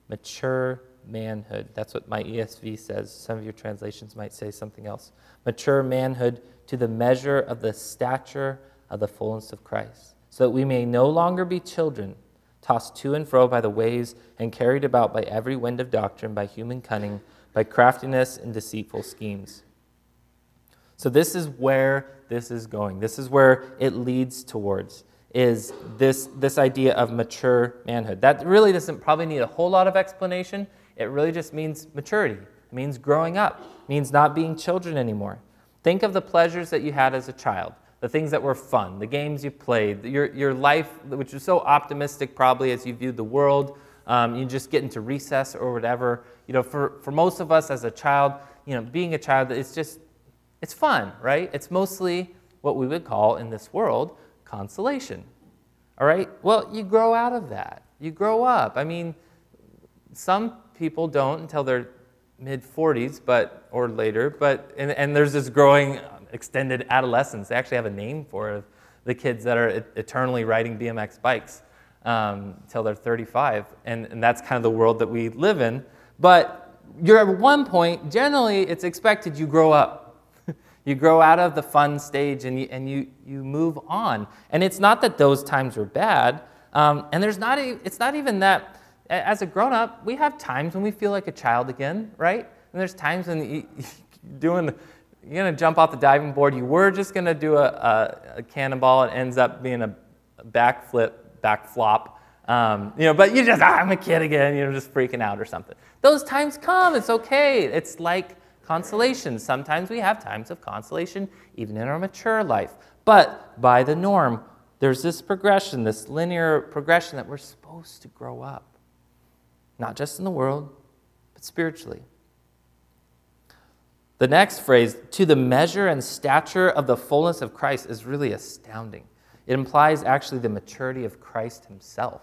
mature manhood. That's what my ESV says. Some of your translations might say something else. Mature manhood to the measure of the stature of the fullness of Christ, so that we may no longer be children, tossed to and fro by the waves and carried about by every wind of doctrine, by human cunning, by craftiness and deceitful schemes. So, this is where this is going. This is where it leads towards is this, this idea of mature manhood. That really doesn't probably need a whole lot of explanation. It really just means maturity. It means growing up. It means not being children anymore. Think of the pleasures that you had as a child, the things that were fun, the games you played, your, your life, which was so optimistic probably as you viewed the world. Um, you just get into recess or whatever. You know, for, for most of us as a child, you know, being a child, it's just, it's fun, right? It's mostly what we would call in this world consolation. All right? Well, you grow out of that. You grow up. I mean, some people don't until they're mid 40s, but or later. But and, and there's this growing extended adolescence. They actually have a name for it. The kids that are eternally riding BMX bikes um, they're 35, and, and that's kind of the world that we live in. But you're at one point. Generally, it's expected you grow up. you grow out of the fun stage and you, and you, you move on. And it's not that those times were bad. Um, and there's not a, it's not even that as a grown up, we have times when we feel like a child again, right? And there's times when you, doing, you're gonna jump off the diving board. You were just gonna do a, a, a cannonball. It ends up being a backflip, backflop. Um, you know, but you just, ah, I'm a kid again. You know, just freaking out or something. Those times come. It's okay. It's like consolation. Sometimes we have times of consolation, even in our mature life. But by the norm, there's this progression, this linear progression that we're supposed to grow up not just in the world, but spiritually. The next phrase, to the measure and stature of the fullness of Christ, is really astounding. It implies actually the maturity of Christ himself.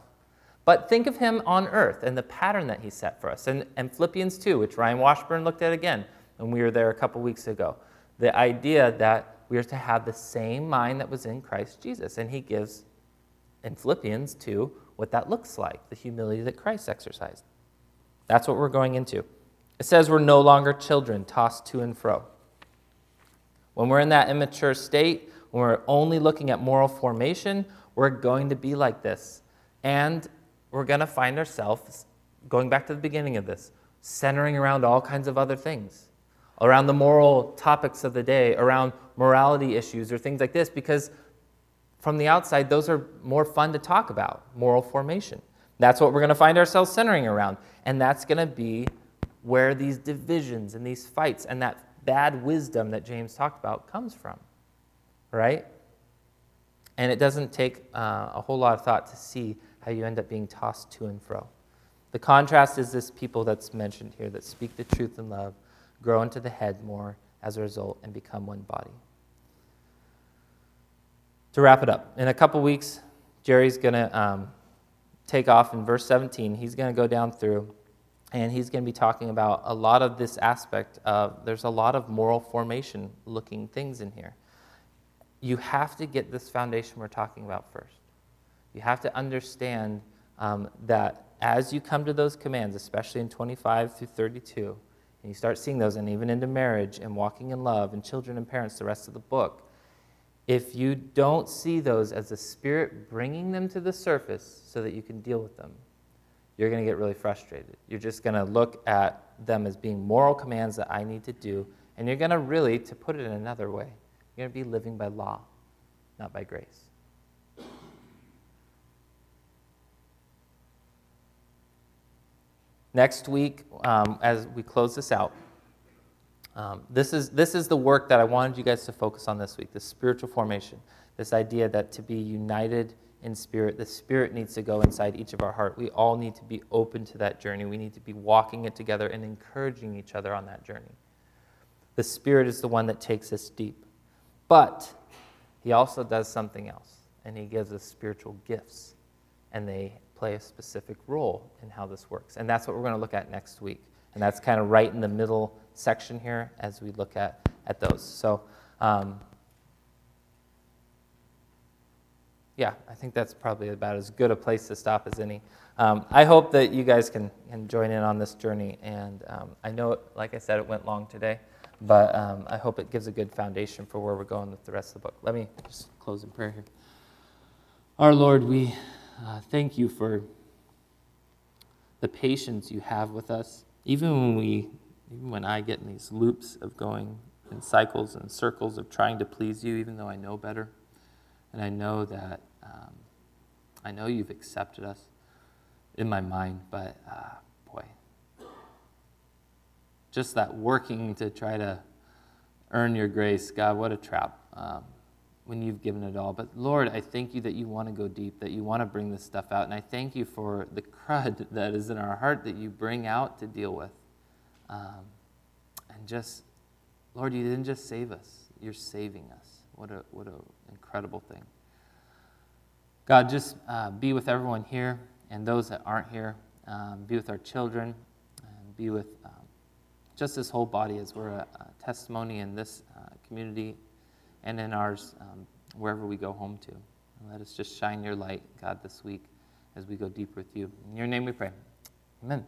But think of him on earth and the pattern that he set for us. And, and Philippians 2, which Ryan Washburn looked at again when we were there a couple weeks ago. The idea that we are to have the same mind that was in Christ Jesus. And he gives in Philippians 2 what that looks like, the humility that Christ exercised. That's what we're going into. It says we're no longer children tossed to and fro. When we're in that immature state, when we're only looking at moral formation, we're going to be like this. And we're going to find ourselves, going back to the beginning of this, centering around all kinds of other things, around the moral topics of the day, around morality issues or things like this, because from the outside, those are more fun to talk about moral formation. That's what we're going to find ourselves centering around. And that's going to be where these divisions and these fights and that bad wisdom that James talked about comes from. Right? And it doesn't take uh, a whole lot of thought to see how you end up being tossed to and fro. The contrast is this people that's mentioned here that speak the truth in love, grow into the head more as a result, and become one body to wrap it up, in a couple weeks, Jerry's going to um, take off in verse 17. He's going to go down through and he's going to be talking about a lot of this aspect of there's a lot of moral formation looking things in here. You have to get this foundation we're talking about first. You have to understand um, that as you come to those commands, especially in 25 through 32, and you start seeing those, and even into marriage and walking in love and children and parents, the rest of the book, if you don't see those as the Spirit bringing them to the surface so that you can deal with them, you're going to get really frustrated. You're just going to look at them as being moral commands that I need to do, and you're going to really, to put it in another way, you're going to be living by law, not by grace. Next week, um, as we close this out, um, this, is, this is the work that I wanted you guys to focus on this week the spiritual formation. This idea that to be united in spirit, the spirit needs to go inside each of our heart. We all need to be open to that journey. We need to be walking it together and encouraging each other on that journey. The spirit is the one that takes us deep. But he also does something else, and he gives us spiritual gifts, and they play a specific role in how this works. And that's what we're going to look at next week. And that's kind of right in the middle section here as we look at, at those. So, um, yeah, I think that's probably about as good a place to stop as any. Um, I hope that you guys can, can join in on this journey. And um, I know, like I said, it went long today, but um, I hope it gives a good foundation for where we're going with the rest of the book. Let me just close in prayer here. Our Lord, we uh, thank you for the patience you have with us, even when we, even when I get in these loops of going in cycles and circles of trying to please you, even though I know better, and I know that um, I know you've accepted us in my mind, but uh, boy, just that working to try to earn your grace, God, what a trap. Um, when you've given it all. But Lord, I thank you that you want to go deep, that you want to bring this stuff out. And I thank you for the crud that is in our heart that you bring out to deal with. Um, and just, Lord, you didn't just save us, you're saving us. What a what an incredible thing. God, just uh, be with everyone here and those that aren't here. Um, be with our children. Be with um, just this whole body as we're a, a testimony in this uh, community and in ours um, wherever we go home to. And let us just shine your light, God, this week as we go deeper with you. In your name we pray. Amen.